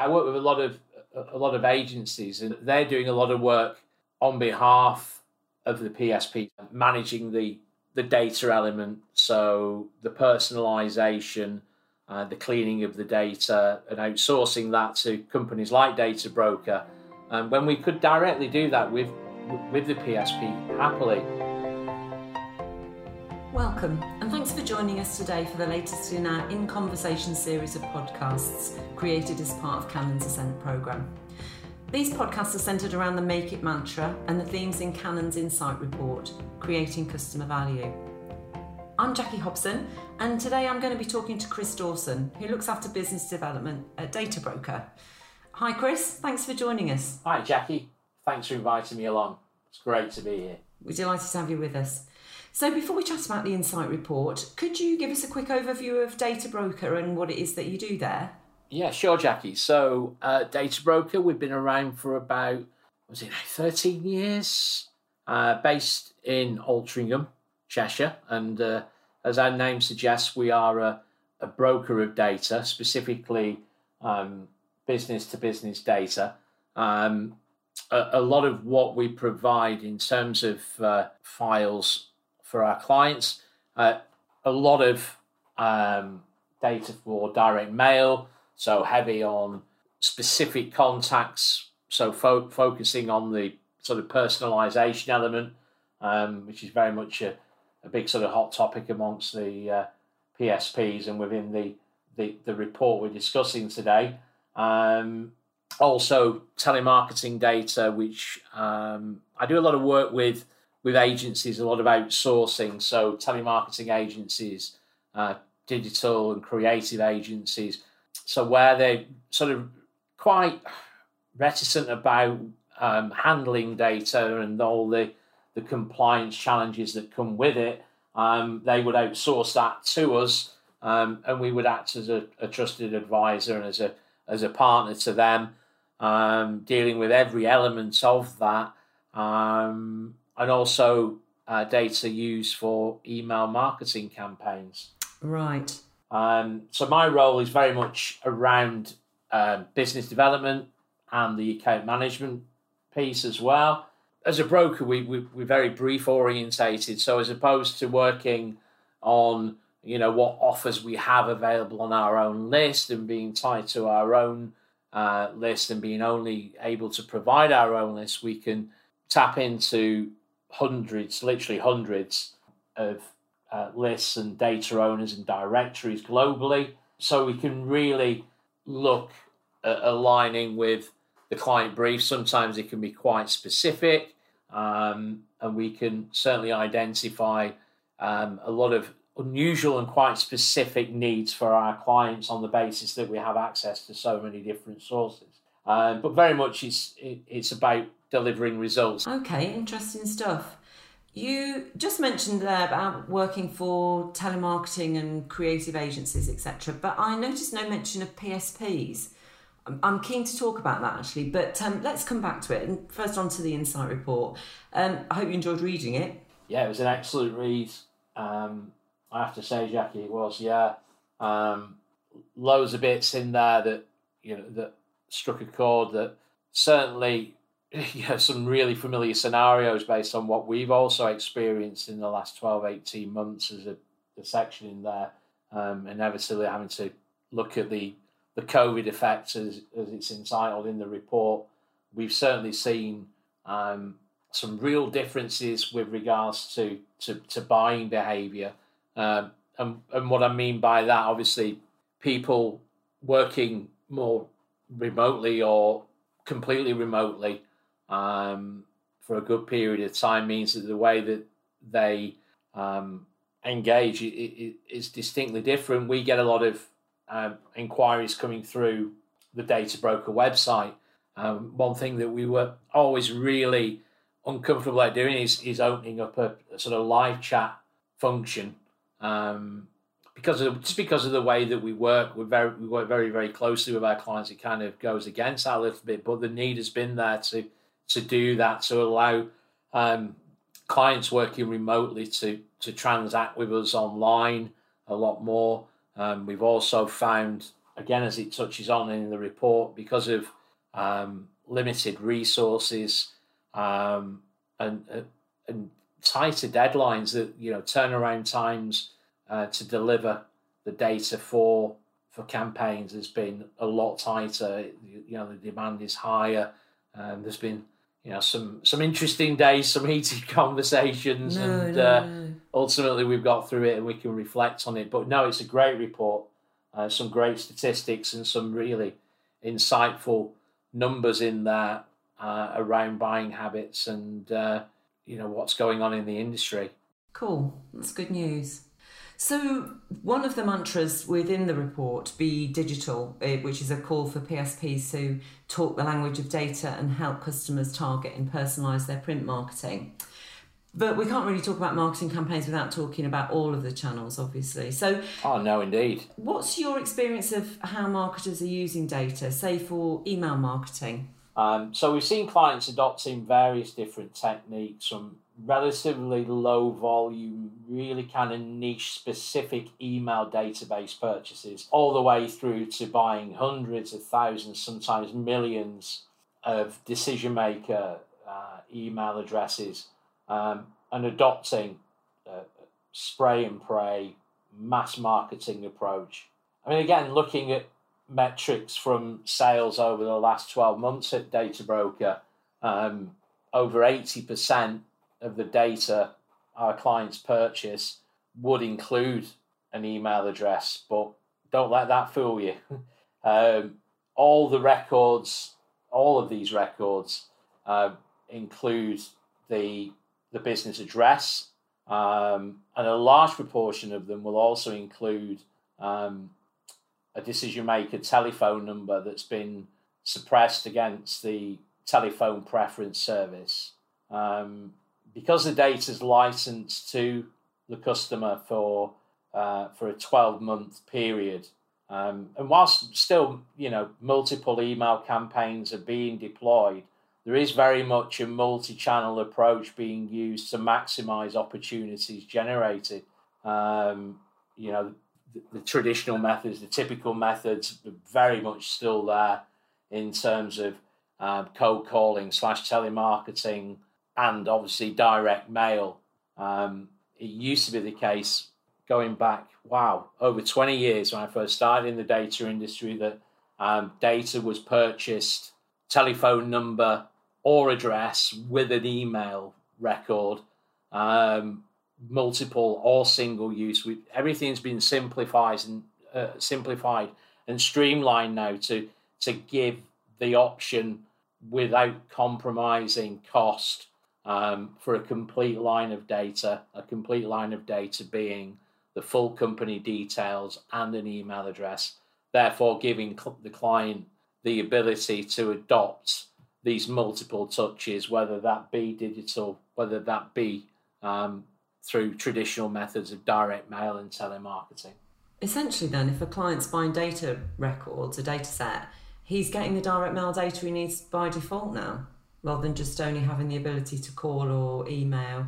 I work with a lot of a lot of agencies, and they're doing a lot of work on behalf of the PSP, managing the the data element, so the personalization, uh, the cleaning of the data, and outsourcing that to companies like Databroker. And when we could directly do that with with the PSP happily. Welcome, and thanks for joining us today for the latest in our In Conversation series of podcasts created as part of Canon's Ascent programme. These podcasts are centred around the Make It mantra and the themes in Canon's Insight Report, Creating Customer Value. I'm Jacky Hobson, and today I'm going to be talking to Chris Dawson, who looks after business development at Databroker. Hi, Chris. Thanks for joining us. Hi, Jacky. Thanks for inviting me along. It's great to be here. We're delighted to have you with us. So, before we chat about the Insight Report, could you give us a quick overview of Databroker and what it is that you do there? Yeah, sure, Jacky. So, uh, Databroker, we've been around for about, was it 13 years? Uh, based in Altrincham, Cheshire. And uh, as our name suggests, we are a, a broker of data, specifically business to business data. Um, a, a, lot of what we provide in terms of uh, files for our clients, uh, a lot of um, data for direct mail, so heavy on specific contacts, so fo- focusing on the sort of personalization element, um, which is very much a, a, big sort of hot topic amongst the uh, PSPs and within the, the, the, report we're discussing today. Um, also, telemarketing data, which um, I do a lot of work with with agencies, a lot of outsourcing. So, telemarketing agencies, uh, digital and creative agencies so where they're sort of quite reticent about um, handling data and all the the compliance challenges that come with it, um, they would outsource that to us, um, and we would act as a, a, trusted advisor and as a as a partner to them, um, dealing with every element of that, um, and also uh, data used for email marketing campaigns. Right. Um, so my role is very much around um, business development and the account management piece as well. As a broker, we, we we're very brief orientated. So as opposed to working on you know what offers we have available on our own list and being tied to our own uh, list and being only able to provide our own list, we can tap into hundreds, literally hundreds of uh, lists and data owners and directories globally. So we can really look at aligning with the client brief. Sometimes it can be quite specific, um, and we can certainly identify um, a lot of unusual and quite specific needs for our clients on the basis that we have access to so many different sources. Um, but very much it's it, it's about delivering results. Okay, interesting stuff. You just mentioned there about working for telemarketing and creative agencies, etc. But I noticed no mention of PSPs. I'm keen to talk about that actually, but um, let's come back to it. And first, on to the Insight Report. Um, I hope you enjoyed reading it. Yeah, it was an excellent read. Um, I have to say, Jacky, it was. Yeah, um, loads of bits in there that you know that struck a chord. That certainly yeah, some really familiar scenarios based on what we've also experienced in the last 12, 18 months as a, a section in there. Um, inevitably having to look at the, the COVID effects as, as it's entitled in the report. We've certainly seen um, some real differences with regards to, to, to buying behaviour. Um, and, and what I mean by that, obviously, people working more remotely or completely remotely um, for a good period of time means that the way that they um, engage is distinctly different. We get a lot of um, inquiries coming through the data broker website. Um, one thing that we were always really uncomfortable at doing is, is opening up a, a sort of live chat function um, because of just because of the way that we work. We're very we work very very closely with our clients. It kind of goes against that a little bit, but the need has been there to to do that to allow um, clients working remotely to to transact with us online a lot more. Um, we've also found again, as it touches on in the report, because of um, limited resources um, and uh, and tighter deadlines, that you know turnaround times uh, to deliver the data for for campaigns has been a lot tighter. You know, the demand is higher. Um, there's been you know some some interesting days, some heated conversations, No, and no, uh, no. ultimately we've got through it and we can reflect on it. But no, it's a great report, uh, some great statistics and some really insightful numbers in there uh, around buying habits and uh, you know what's going on in the industry. Cool. That's good news. So, one of the mantras within the report, Be Digital, eh, which is a call for PSPs to talk the language of data and help customers target and personalise their print marketing. But we can't really talk about marketing campaigns without talking about all of the channels, obviously. So, Oh no, indeed. what's your experience of how marketers are using data, say for email marketing? Um, so we've seen clients adopting various different techniques from relatively low volume, really kind of niche specific email database purchases, all the way through to buying hundreds of thousands, sometimes millions of decision maker uh, email addresses um, and adopting a spray and pray mass marketing approach. I mean, again, looking at metrics from sales over the last 12 months at Databroker, um, over 80% of the data our clients purchase would include an email address, but don't let that fool you. um, all the records, all of these records uh, include the, the business address, um, and a large proportion of them will also include um, a decision maker telephone number that's been suppressed against the telephone preference service. Um, because the data is licensed to the customer for uh, for a 12 month period, um, and whilst still you know multiple email campaigns are being deployed, there is very much a multi channel approach being used to maximize opportunities generated. Um, you know, the, the traditional methods, the typical methods, are very much still there in terms of um, cold calling slash telemarketing and obviously direct mail. Um, it used to be the case going back, wow, over 20 years when I first started in the data industry that um, data was purchased, telephone number or address with an email record, um, multiple or single use. We, everything's been simplified and uh, simplified and streamlined now to to give the option without compromising cost um, for a complete line of data. A complete line of data being the full company details and an email address, therefore giving cl- the client the ability to adopt these multiple touches, whether that be digital, whether that be um, through traditional methods of direct mail and telemarketing. Essentially, then, if a client's buying data records, a data set, he's getting the direct mail data he needs by default now, rather than just only having the ability to call or email.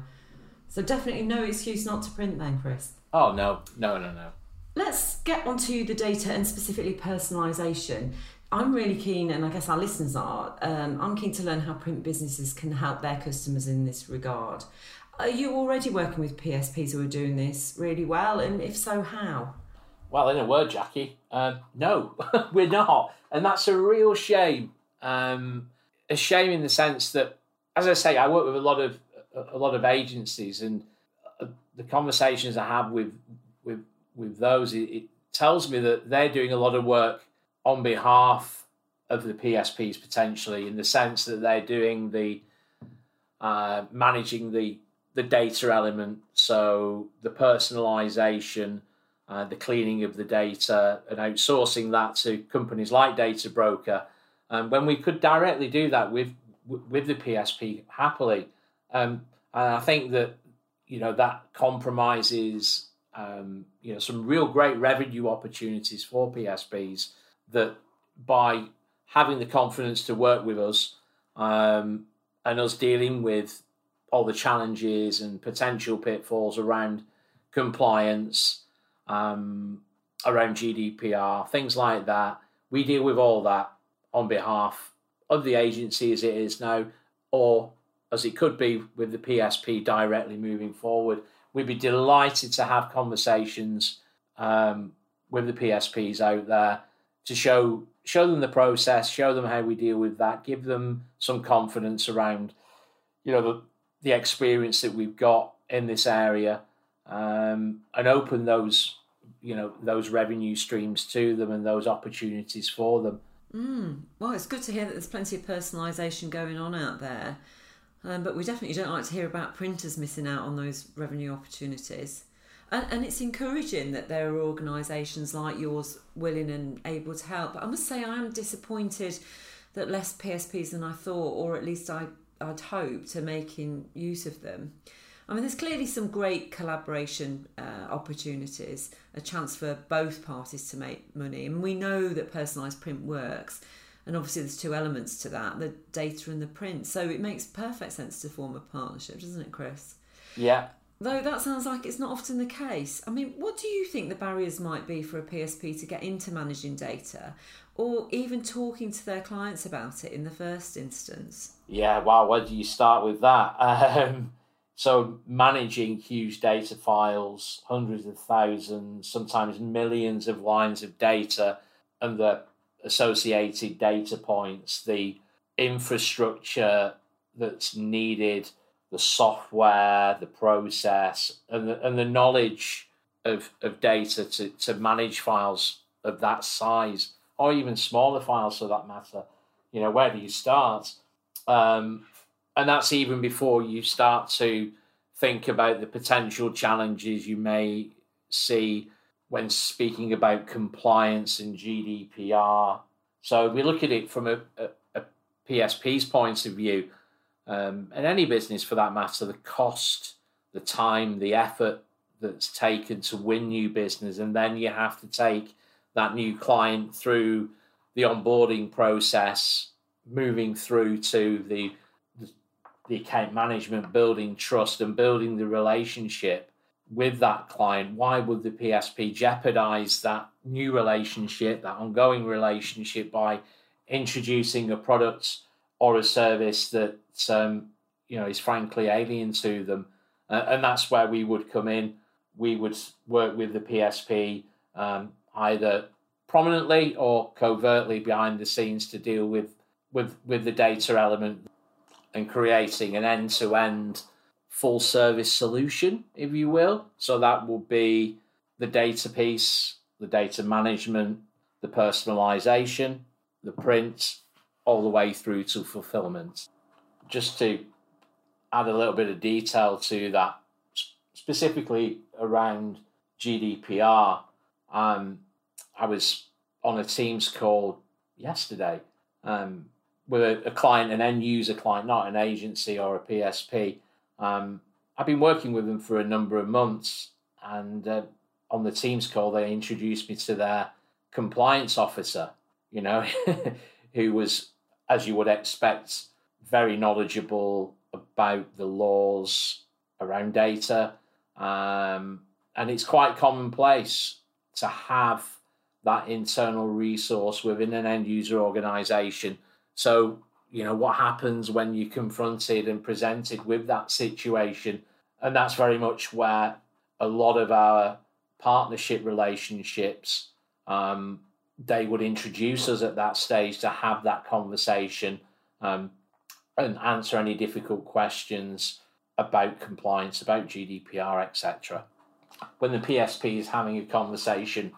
So, definitely no excuse not to print then, Chris. Oh no, no, no, no. Let's get onto the data and specifically personalisation. I'm really keen, and I guess our listeners are. Um, I'm keen to learn how print businesses can help their customers in this regard. Are you already working with PSPs who are doing this really well? And if so, how? Well, in a word, Jacky, um, no, we're not, and that's a real shame. Um, a shame in the sense that, as I say, I work with a lot of a lot of agencies, and uh, the conversations I have with with with those, it, it tells me that they're doing a lot of work on behalf of the PSPs potentially, in the sense that they're doing the uh, managing the the data element, so the personalization, uh, the cleaning of the data, and outsourcing that to companies like Databroker. And when we could directly do that with with the PSP happily, um, and I think that you know that compromises um, you know some real great revenue opportunities for PSPs that by having the confidence to work with us um, and us dealing with all the challenges and potential pitfalls around compliance, um, around GDPR, things like that. We deal with all that on behalf of the agency as it is now, or as it could be with the PSP directly moving forward. We'd be delighted to have conversations um, with the PSPs out there to show show them the process, show them how we deal with that, give them some confidence around, you know, the, the experience that we've got in this area, um, and open those, you know, those revenue streams to them and those opportunities for them. Mm. Well, it's good to hear that there's plenty of personalisation going on out there. Um, but we definitely don't like to hear about printers missing out on those revenue opportunities. And, and it's encouraging that there are organisations like yours willing and able to help. But I must say, I am disappointed that less PSPs than I thought, or at least I, I'd hoped, are making use of them. I mean, there's clearly some great collaboration uh, opportunities, a chance for both parties to make money. And we know that personalised print works. And obviously, there's two elements to that the data and the print. So it makes perfect sense to form a partnership, doesn't it, Chris? Yeah. Though that sounds like it's not often the case. I mean, what do you think the barriers might be for a PSP to get into managing data or even talking to their clients about it in the first instance? Yeah, wow, where do you start with that? Um, so, managing huge data files, hundreds of thousands, sometimes millions of lines of data, and the associated data points, the infrastructure that's needed, the software, the process, and the, and the knowledge of, of data to, to manage files of that size, or even smaller files for that matter. You know, where do you start? Um, and that's even before you start to think about the potential challenges you may see when speaking about compliance and GDPR. So we look at it from a, a, a PSP's point of view, um, and any business for that matter, the cost, the time, the effort that's taken to win new business, and then you have to take that new client through the onboarding process, moving through to the the account management, building trust, and building the relationship with that client, why would the PSP jeopardize that new relationship, that ongoing relationship, by introducing a product or a service that um, you know is frankly alien to them? Uh, and that's where we would come in. We would work with the PSP um, either prominently or covertly behind the scenes to deal with with with the data element and creating an end to end full service solution, if you will. So that will be the data piece, the data management, the personalization, the print, all the way through to fulfillment. Just to add a little bit of detail to that, specifically around GDPR, um, I was on a Teams call yesterday um, with a, a, client, an end user client, not an agency or a PSP. Um, I've been working with them for a number of months, and uh, on the Teams call, they introduced me to their compliance officer, you know, who was, as you would expect, very knowledgeable about the laws around data. Um, and it's quite commonplace to have that internal resource within an end user organization. So you know what happens when you're confronted and presented with that situation? And that's very much where a lot of our partnership relationships um, they would introduce us at that stage to have that conversation um, and answer any difficult questions about compliance about gdpr etc when the psp is having a conversation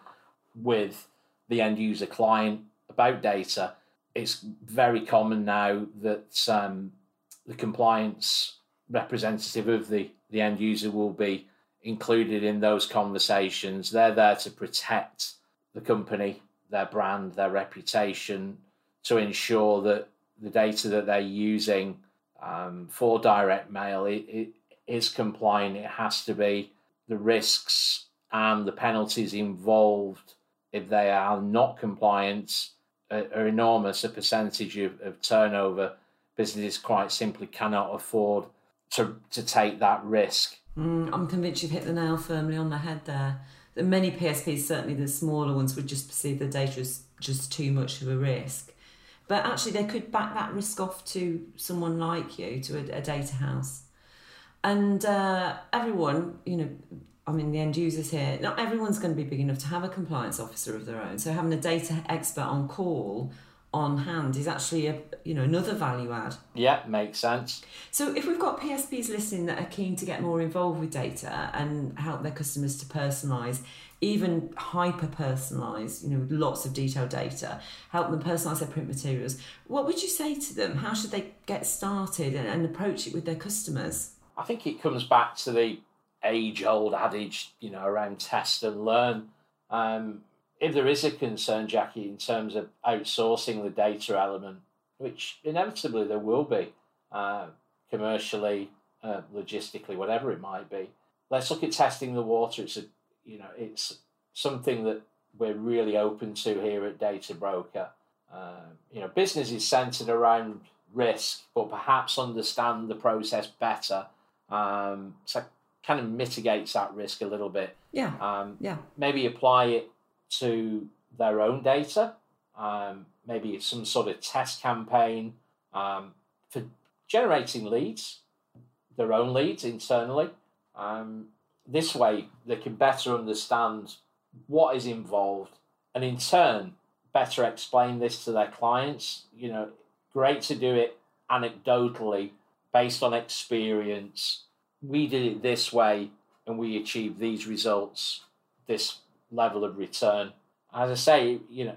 with the end user client about data it's very common now that um, the compliance representative of the, the end user will be included in those conversations. They're there to protect the company, their brand, their reputation, to ensure that the data that they're using um, for direct mail it, it is compliant. It has to be. The risks and the penalties involved if they are not compliant are enormous. A percentage of, of turnover businesses quite simply cannot afford to to take that risk. Mm, I'm convinced you've hit the nail firmly on the head there. that many PSPs, certainly the smaller ones, would just perceive the data as just too much of a risk. But actually, they could back that risk off to someone like you, to a, a data house. And uh, everyone, you know, I mean, the end users here, not everyone's going to be big enough to have a compliance officer of their own. So having a data expert on call on hand is actually a you know another value add. Yeah, makes sense. So if we've got PSPs listening that are keen to get more involved with data and help their customers to personalize, even hyper personalize, you know, lots of detailed data, help them personalize their print materials, what would you say to them? How should they get started and, and approach it with their customers? I think it comes back to the age old adage, you know, around test and learn. Um, if there is a concern, Jacky, in terms of outsourcing the data element, which inevitably there will be, uh, commercially, uh, logistically, whatever it might be, let's look at testing the water. It's a, you know, it's something that we're really open to here at Databroker. Uh, you know, business is centered around risk, but perhaps understand the process better. Um, so kind of mitigates that risk a little bit. Yeah. Um, yeah. Maybe apply it to their own data, um, maybe some sort of test campaign um, for generating leads, their own leads internally. Um, this way, they can better understand what is involved and in turn better explain this to their clients. You know, great to do it anecdotally based on experience. We did it this way and we achieved these results this level of return. As I say, you know,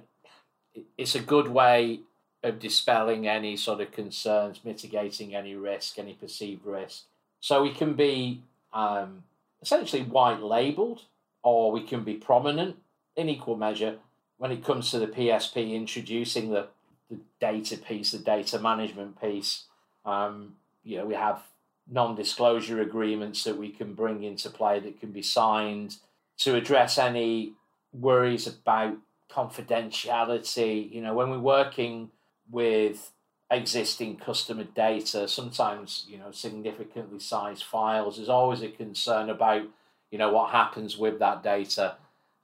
it's a good way of dispelling any sort of concerns, mitigating any risk, any perceived risk. So we can be um, essentially white labeled, or we can be prominent in equal measure when it comes to the PSP introducing the, the data piece, the data management piece. Um, you know, we have non-disclosure agreements that we can bring into play that can be signed to address any worries about confidentiality. You know, when we're working with existing customer data, sometimes, you know, significantly sized files, there's always a concern about, you know, what happens with that data.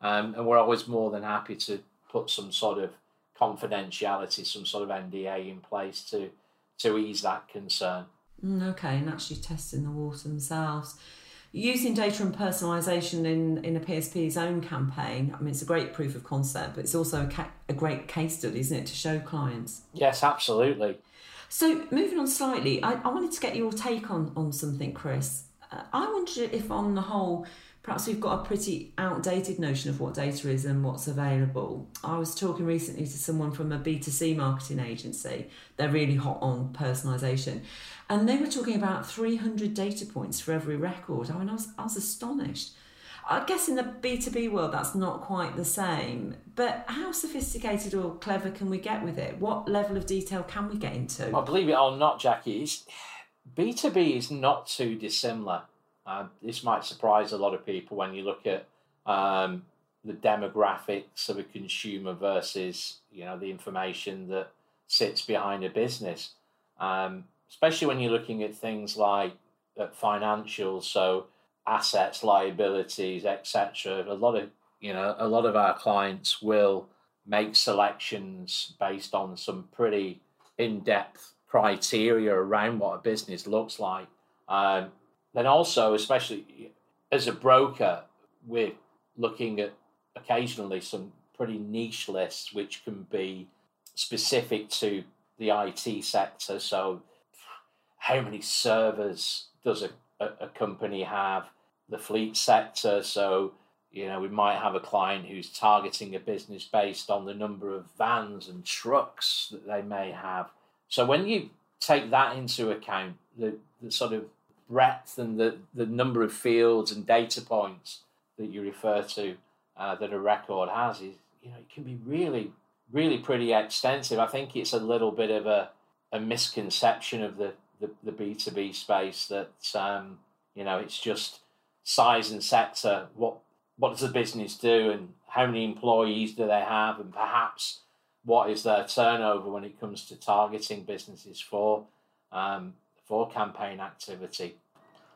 Um, and we're always more than happy to put some sort of confidentiality, some sort of NDA in place to to ease that concern. Mm, okay, and actually testing the water themselves using data and personalisation in, in a PSP's own campaign, I mean, it's a great proof of concept, but it's also a, ca- a great case study, isn't it, to show clients? Yes, absolutely. So, moving on slightly, I, I wanted to get your take on, on something, Chris. Uh, I wondered if, on the whole, perhaps we've got a pretty outdated notion of what data is and what's available. I was talking recently to someone from a B2C marketing agency. They're really hot on personalisation. And they were talking about 300 data points for every record. I mean, I was, I was astonished. I guess in the B2B world, that's not quite the same. But how sophisticated or clever can we get with it? What level of detail can we get into? Well, believe it or not, Jacky, B2B is not too dissimilar uh, this might surprise a lot of people when you look at um, the demographics of a consumer versus you know the information that sits behind a business. Um, especially when you're looking at things like at financials, so assets, liabilities, etc. A lot of you know a lot of our clients will make selections based on some pretty in-depth criteria around what a business looks like. Um, then also, especially as a broker, we're looking at occasionally some pretty niche lists which can be specific to the IT sector. So, how many servers does a, a, company have? The fleet sector. So, you know, we might have a client who's targeting a business based on the number of vans and trucks that they may have. So, when you take that into account, the, the sort of breadth and the, the number of fields and data points that you refer to uh, that a record has is you know it can be really really pretty extensive. I think it's a little bit of a, a misconception of the, the, the B2B space that um, you know it's just size and sector. What what does the business do and how many employees do they have and perhaps what is their turnover when it comes to targeting businesses for um, for campaign activity.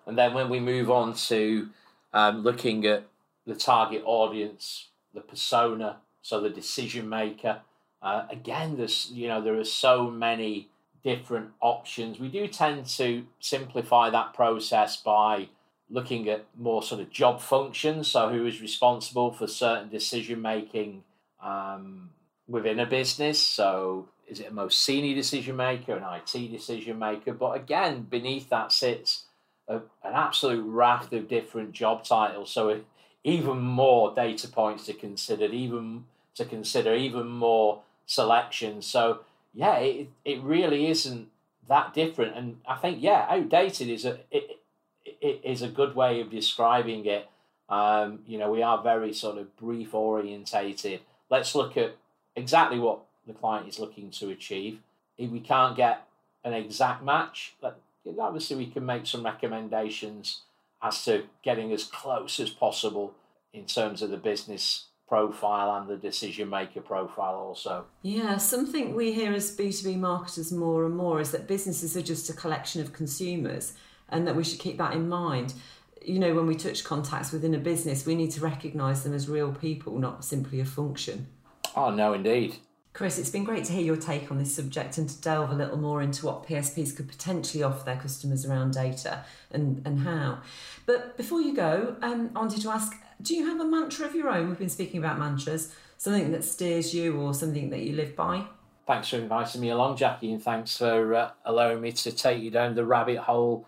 And then when we move on to um, looking at the target audience, the persona, so the decision maker. Uh, again, there's you know there are so many different options. We do tend to simplify that process by looking at more sort of job functions. So, who is responsible for certain decision making um, within a business? So, is it a most senior decision maker, an IT decision maker? But again, beneath that sits a, an absolute raft of different job titles. So, even more data points to consider, even to consider, even more selections. So, yeah, it, it really isn't that different. And I think, yeah, outdated is a it, it is a good way of describing it. Um, you know, we are very sort of brief orientated. Let's look at exactly what the client is looking to achieve. If we can't get an exact match, obviously we can make some recommendations as to getting as close as possible in terms of the business profile and the decision maker profile also. Yeah, something we hear as B2B marketers more and more is that businesses are just a collection of consumers and that we should keep that in mind. You know, when we touch contacts within a business, we need to recognise them as real people, not simply a function. Oh, no, indeed. Chris, it's been great to hear your take on this subject and to delve a little more into what PSPs could potentially offer their customers around data and, and how. But before you go, um, I wanted to ask do you have a mantra of your own? We've been speaking about mantras, something that steers you or something that you live by. Thanks for inviting me along, Jacky, and thanks for uh, allowing me to take you down the rabbit hole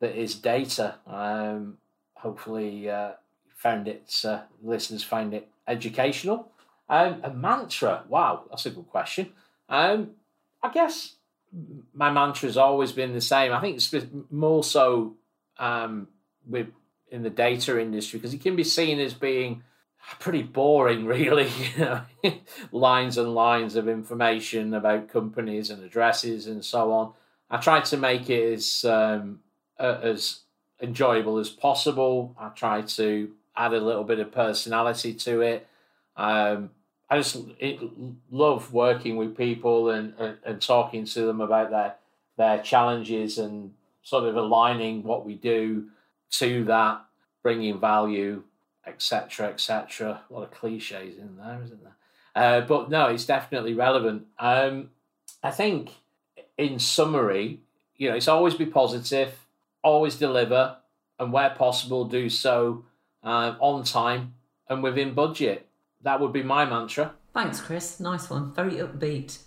that is data. Um, hopefully, uh, found it, uh, listeners find it educational. Um, a mantra, wow, that's a good question. Um, I guess my mantra has always been the same. I think it's more so um, with in the data industry because it can be seen as being pretty boring, really. You know, lines and lines of information about companies and addresses and so on. I try to make it as um, as enjoyable as possible. I try to add a little bit of personality to it. Um, I just it, love working with people and, and, and talking to them about their their challenges and sort of aligning what we do to that, bringing value, etc., etc. A lot of cliches in there, isn't there? Uh, but no, it's definitely relevant. Um, I think, in summary, you know, it's always be positive, always deliver, and where possible, do so uh, on time and within budget. That would be my mantra. Thanks, Chris. Nice one. Very upbeat.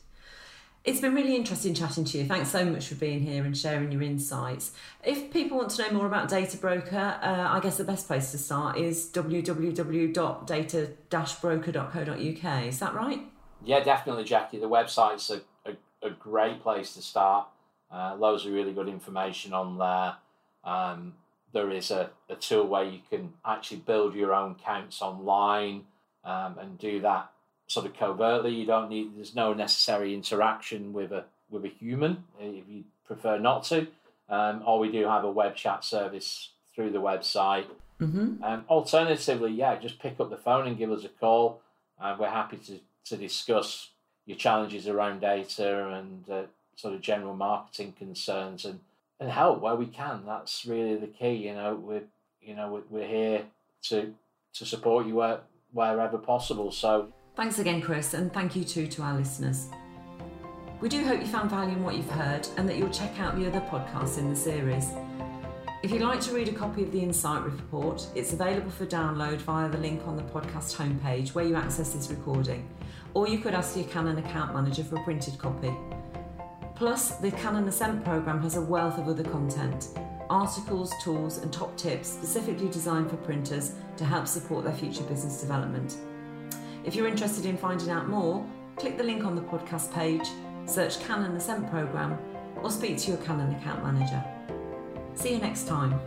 It's been really interesting chatting to you. Thanks so much for being here and sharing your insights. If people want to know more about Databroker, uh, I guess the best place to start is www.data-broker.co.uk. Is that right? Yeah, definitely, Jacky. The website's a, a, a great place to start. Uh, loads of really good information on there. Um, there is a, a tool where you can actually build your own counts online um, and do that sort of covertly. You don't need there's no necessary interaction with a with a human if you prefer not to. Um, or we do have a web chat service through the website. Mm-hmm. Um, alternatively, yeah, just pick up the phone and give us a call. Uh, we're happy to, to discuss your challenges around data and uh, sort of general marketing concerns and, and help where we can. That's really the key. You know, we're you know we're, we're here to to support you where, wherever possible. So Thanks again, Chris, and thank you too to our listeners. We do hope you found value in what you've heard and that you'll check out the other podcasts in the series. If you'd like to read a copy of the Insight Report, it's available for download via the link on the podcast homepage where you access this recording, or you could ask your Canon account manager for a printed copy. Plus, the Canon Ascent programme has a wealth of other content articles, tools, and top tips specifically designed for printers to help support their future business development. If you're interested in finding out more, click the link on the podcast page, search Canon Ascent Programme, or speak to your Canon account manager. See you next time.